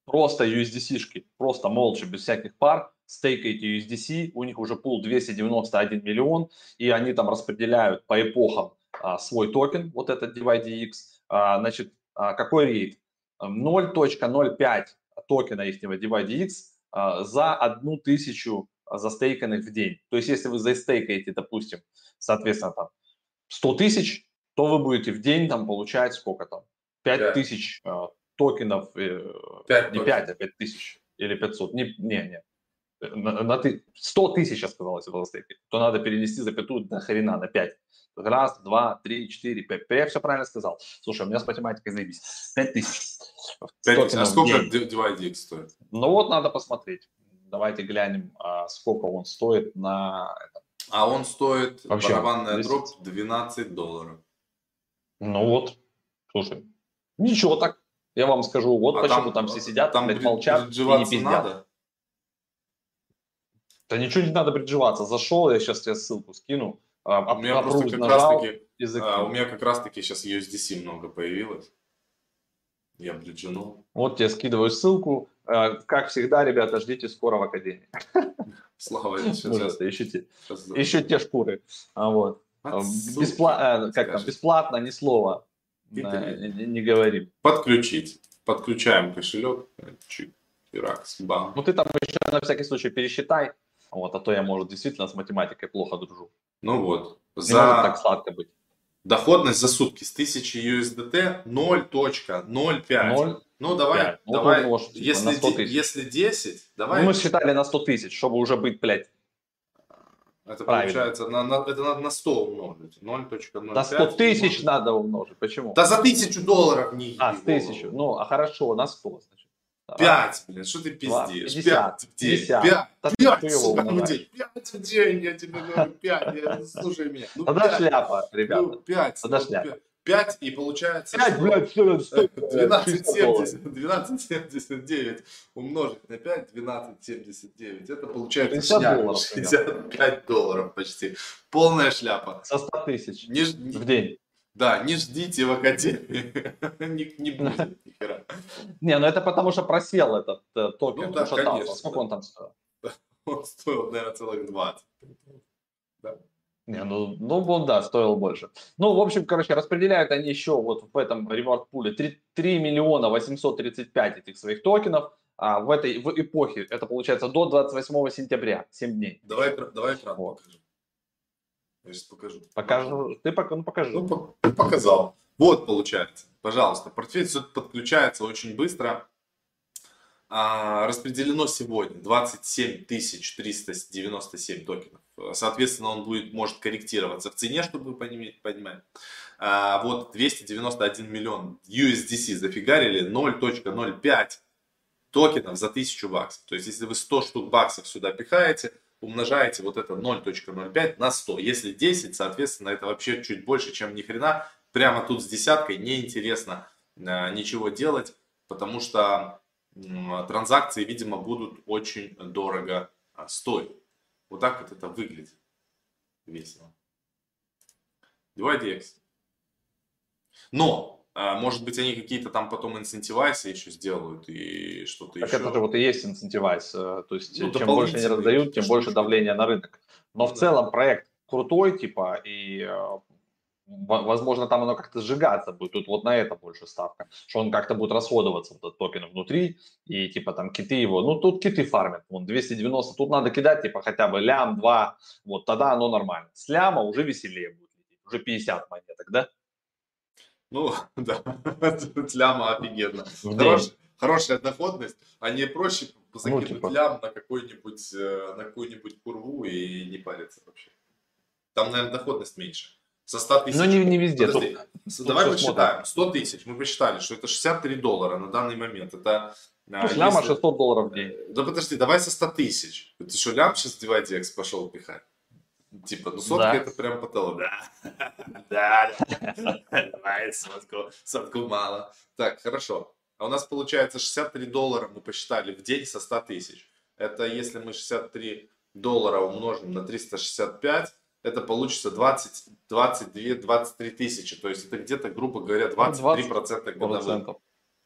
просто USDC-шки, просто молча, без всяких пар, стейкаете USDC, у них уже пул 291 миллион, и они там распределяют по эпохам а, свой токен, вот этот dYdX, а, значит, а, какой rate? 0.05 токена их dYdX а, за одну тысячу застейканных в день. То есть, если вы застейкаете, допустим, соответственно, там 100 тысяч, то вы будете в день там получать сколько там? 5 Пять. тысяч э, токенов, э, Пять не токенов. 5, а 5 тысяч или 500, не, не, не. На, на ты, 100 тысяч, если было стейкать, то надо перенести запятую на хрена, на 5. Раз, два, три, четыре, пять. Я все правильно сказал. Слушай, у меня с математикой заебись. 5 тысяч. Пять- Токенов а в сколько день. DivideX стоит? Ну вот надо посмотреть. Давайте глянем, а, сколько он стоит на... А он стоит, Вообще, барабанная десять. дробь, 12 долларов. Ну вот, слушай, ничего так. Я вам скажу, вот А почему там, все сидят, там блядь, молчат и не пиздят. надо? Да ничего не надо бриджеваться. Зашел, я сейчас тебе ссылку скину. а, У меня просто как раз нажал таки, и закинул. а, у меня как раз таки сейчас USDC много появилось. Я бриджанул. Вот тебе скидываю ссылку. А, Как всегда, ребята, ждите скоро в Академии. Слава, я сейчас, Пожалуйста, ищите, сейчас- еще те шкуры. А, Вот. А, Отсылки, беспла- как там, бесплатно, ни слова не, не говорим. Подключить. Подключаем кошелек. Чик, Иракс, бам. Ну ты там еще на всякий случай пересчитай. Вот, а то я, может, действительно с математикой плохо дружу. Ну вот. Не За может так сладко быть. доходность за сутки с 1000 USDT 0.05. Ноль. Ну давай, пять. Ну, давай. тут может, типа, если, на 100 де- тысяч. если 10, давай. Ну, мы считали на 100 тысяч, чтобы уже быть, блядь, это правильно. получается, на, на- это надо на 100 умножить. 0.05. на 100 тысяч надо умножить. Почему? Да за тысячу долларов не а, с тысячу. Ну, а хорошо, на 100, значит. Пять, блин, что ты пиздишь? Пять в день. Пять. Пять, сука, в день. Пять в день, я тебе говорю, пять. Я- Слушай меня. Ну, Тогда шляпа, Ну, ребята. пять. Тогда ну, шляпа. пять. Пять, и получается, Пять, что блядь, что стоит? 12,70 12,79 умножить на 5, 12,79. Это получается 60 шляпа. долларов, 65 долларов почти. Полная шляпа. Со 100 тысяч Не, в день. Да, не ждите в академии. не, не будет ни хера. Не, ну это потому что просел этот э, токен. Ну да, ушатался. конечно, Сколько да. он там стоил? Он стоил, наверное, целых 20. Не, ну, ну, он, да, стоил больше. Ну, в общем, короче, распределяют они еще вот в этом reward пуле 3, 3 миллиона 835 этих своих токенов. А в этой в эпохе это получается до 28 сентября, 7 дней. Давай, давай экран Вот. Я сейчас покажу. Покажу, ты пока, ну покажи. Ну, по- показал. Вот получается. Пожалуйста, портфель все подключается очень быстро. А, распределено сегодня 27 397 токенов. Соответственно, он будет, может корректироваться в цене, чтобы вы понимать. А, вот 291 миллион USDC зафигарили 0.05 токенов за 1000 баксов. То есть, если вы 100 штук баксов сюда пихаете, умножаете вот это 0.05 на 100. Если 10, соответственно, это вообще чуть больше, чем ни хрена. Прямо тут с десяткой неинтересно э, ничего делать, потому что транзакции, видимо, будут очень дорого а, стоить. Вот так вот это выглядит. Весело. DivideX. Но, может быть, они какие-то там потом инцентивайсы еще сделают и что-то Так еще. это же вот и есть инцентивайз. э, То есть, Ну, чем больше они раздают, тем больше давления на рынок. Но Ну в да. целом проект крутой, типа, и э, во- возможно, там оно как-то сжигаться будет. Тут вот на это больше ставка. Что он как-то будет расходоваться, вот этот токен внутри, и типа там киты его. Ну, тут киты фармят. Вон 290, тут надо кидать, типа, хотя бы лям, два. Вот тогда оно нормально. С ляма уже веселее будет. Уже 50 монеток, да? Ну, да, ляма офигенно. В. Хорош- хорошая доходность, а не проще закинуть типа. лям на какой-нибудь, э, на какую-нибудь курву и не париться вообще. Там, наверное, доходность меньше. Со 100 тысяч. Ну, не, не везде. Подожди, Тут- тут давай всё посчитаем. 100 тысяч. Мы посчитали, что это 63 доллара на данный момент. Это а, тут ляма если- 600 долларов в день. Да подожди, давай со 100 тысяч. Ты что, лям сейчас девайдекс пошел пихать? Типа, ну сотка Да. это прям потолок. Да, да, да. Давай сотку, сотку мало. Так, хорошо. А у нас получается 63 доллара мы посчитали в день со 100 тысяч. Это если мы 63 доллара умножим на 365, это получится 20, 22, 23 тысячи. То есть это где-то, грубо говоря, 23% годовых. Процентов.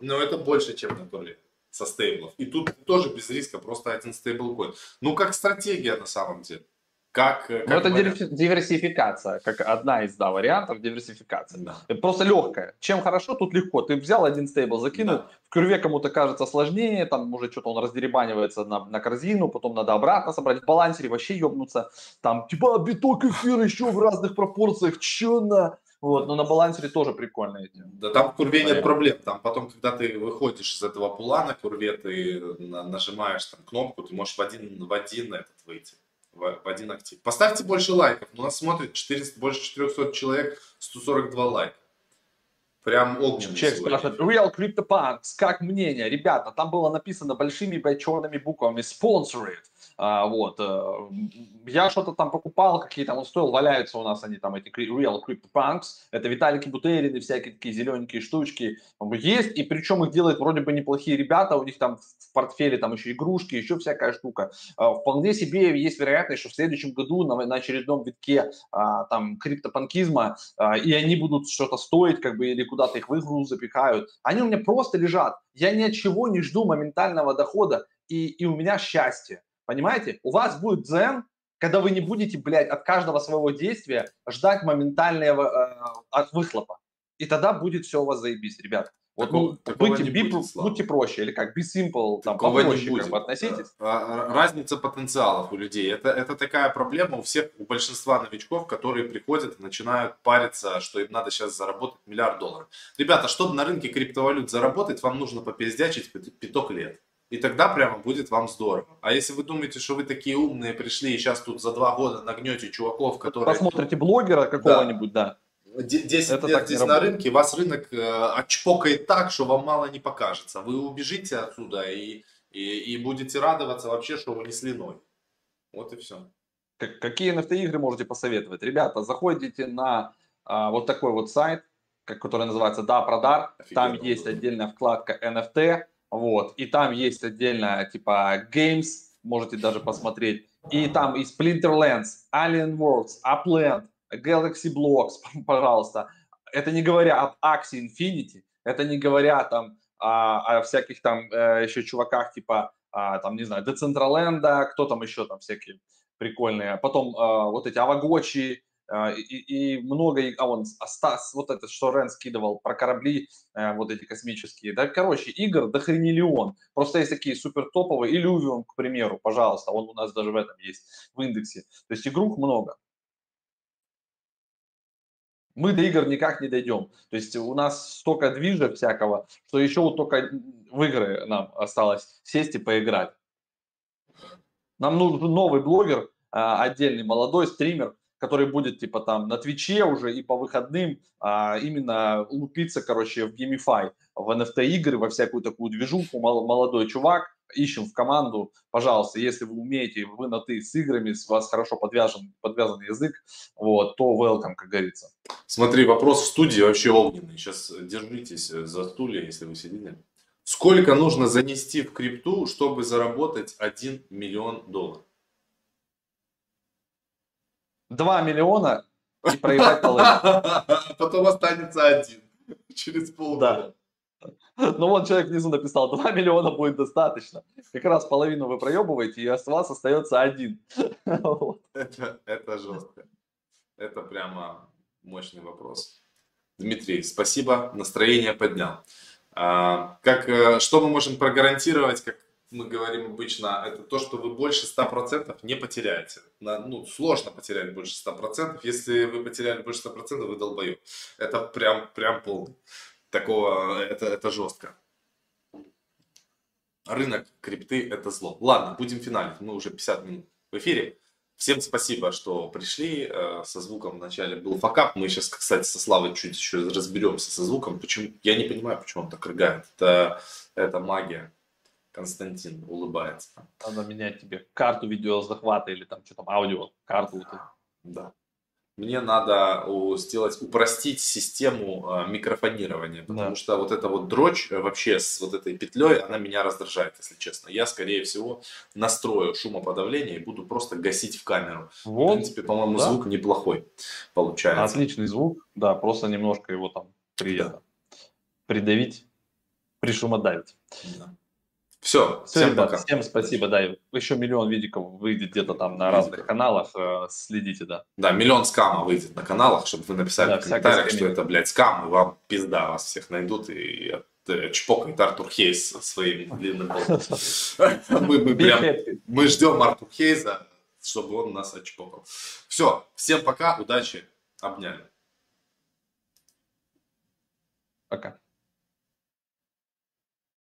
Но это больше, чем на туре со стейблов. И тут тоже без риска, просто один стейблкоин. Ну, как стратегия на самом деле. Как, э, Ну, как это вариант. диверси- диверсификация, как одна из да, вариантов диверсификации. Да. Это просто легкая. Чем хорошо, тут легко. Ты взял один стейбл, закинул, Да. в курве кому-то кажется сложнее, там уже что-то он раздеребанивается на, на корзину, потом надо обратно собрать, в балансере вообще ёбнуться, там типа биток эфир еще в разных пропорциях, чё на... Вот, но на балансере тоже прикольно эти. Да там в курве нет проблем. Там потом, когда ты выходишь из этого пула на курве, ты на- нажимаешь там кнопку, ты можешь в один, в один этот выйти. В, в один актив. Поставьте больше лайков. У нас смотрит 400, больше 400 человек, 142 лайка. Прям огненный Человек сегодня. спрашивает, Real CryptoPunks, как мнение? Ребята, там было написано большими черными буквами sponsored. А, вот. э, Я что-то там покупал, какие-то он стоил, валяются у нас они там, эти Real CryptoPunks. Это Виталики Бутерины, всякие такие зелененькие штучки. Есть, и причем их делают вроде бы неплохие ребята, у них там в портфеле там еще игрушки, еще всякая штука. А, Вполне себе есть вероятность, что в следующем году на, на очередном витке а, там криптопанкизма и они будут что-то стоить, как бы, или куда-то их в игру запихают. Они у меня просто лежат. Я ни от чего не жду моментального дохода, и, и у меня счастье. Понимаете? У вас будет дзен, когда вы не будете, блядь, от каждого своего действия ждать моментального э, от выхлопа. И тогда будет все у вас заебись, ребят. Вот, Такого- ну, такого будьте, be- будет, будьте проще, или как, be simple, там, Такого попроще как бы относитесь. А, а, Разница потенциалов у людей. Это, это такая проблема у всех, у большинства новичков, которые приходят и начинают париться, что им надо сейчас заработать миллиард долларов. Ребята, чтобы на рынке криптовалют заработать, вам нужно попиздячить пят- пяток лет. И тогда прямо будет вам здорово. А если вы думаете, что вы такие умные пришли и сейчас тут за два года нагнете чуваков, которые... Посмотрите блогера какого-нибудь, да. Де- 10 Это лет не здесь на работает. рынке, вас рынок э, отчпокает так, что вам мало не покажется. Вы убежите отсюда и, и, и будете радоваться вообще, что унесли ноль. Вот и все. Как- Какие NFT-игры можете посоветовать? Ребята, заходите на а, вот такой вот сайт, как- который называется Да, Продар. Там есть отдельная вкладка NFT, вот, и там есть отдельная типа Games, можете даже посмотреть. И там и Splinterlands, Alien Worlds, Upland, Galaxy Blocks, пожалуйста. Это не говоря об Axie Infinity, это не говоря там а, о всяких там э, еще чуваках типа, а, там, не знаю, Decentraland, кто там еще там всякие прикольные. Потом а, вот эти Авагочи, и, и много, а вон Стас, вот это, что Рен скидывал про корабли, э, вот эти космические. Да, короче, игр до хрениллион. Просто есть такие супер топовые. Illuvium, к примеру, пожалуйста, он у нас даже в этом есть, в индексе. То есть игрух много. Мы до игр никак не дойдем. То есть у нас столько движа всякого, что еще вот только в игры нам осталось сесть и поиграть. Нам нужен новый блогер, а, отдельный молодой стример, который будет типа там на Твиче уже и по выходным а, именно лупиться, короче, в геймифай, в NFT игры, во всякую такую движуху, мол- молодой чувак, ищем в команду, пожалуйста, если вы умеете, вы на ты с играми, с вас хорошо подвязан, подвязан язык, вот, то welcome, как говорится. Смотри, вопрос в студии вообще огненный. Сейчас держитесь за стулья, если вы сидите. Сколько нужно занести в крипту, чтобы заработать 1 миллион долларов? 2 миллиона и проиграть половину. Потом останется один через полгода. Ну вот человек внизу написал, 2 миллиона будет достаточно. Как раз половину вы проебываете, и от вас остается один. Это, это жестко. Это прямо мощный вопрос. Дмитрий, спасибо, настроение поднял. А, как, э, что мы можем прогарантировать, как мы говорим обычно, это то, что вы больше 100% не потеряете. На, ну, сложно потерять больше 100%. Если вы потеряли больше 100%, вы долбоёб. Это прям, прям полный. Такого, это, это жестко. Рынок крипты – это зло. Ладно, будем финалить. Мы уже 50 минут в эфире. Всем спасибо, что пришли. Э, со звуком вначале был факап. Мы сейчас, кстати, со Славой чуть еще разберемся со звуком. Почему? Я не понимаю, почему он так рыгает. Это, это магия. Константин улыбается. Надо менять тебе карту видеозахвата или там что там, аудио, карту. Эту. Да. Мне надо сделать, упростить систему а, микрофонирования, потому Да. что вот эта вот дрочь э, вообще с вот этой петлей, она меня раздражает, если честно. Я, скорее всего, настрою шумоподавление и буду просто гасить в камеру. В Вот, принципе, по-моему, да. звук неплохой получается. отличный звук, да, просто немножко его там приятно придавить, пришумодавить. Все, Все, всем пока. всем спасибо, да, еще миллион видиков выйдет где-то там на разных каналах, э, следите, да. Да, миллион скама выйдет на каналах, чтобы вы написали Да, в комментариях, что это, блядь, скам, и вам пизда, вас всех найдут и э, чпокает Артур Хейс со своим длинным болтом. Мы, прям. Мы ждем Артур Хейза, чтобы он нас отчпокал. Все, всем пока, удачи, обняли. Пока.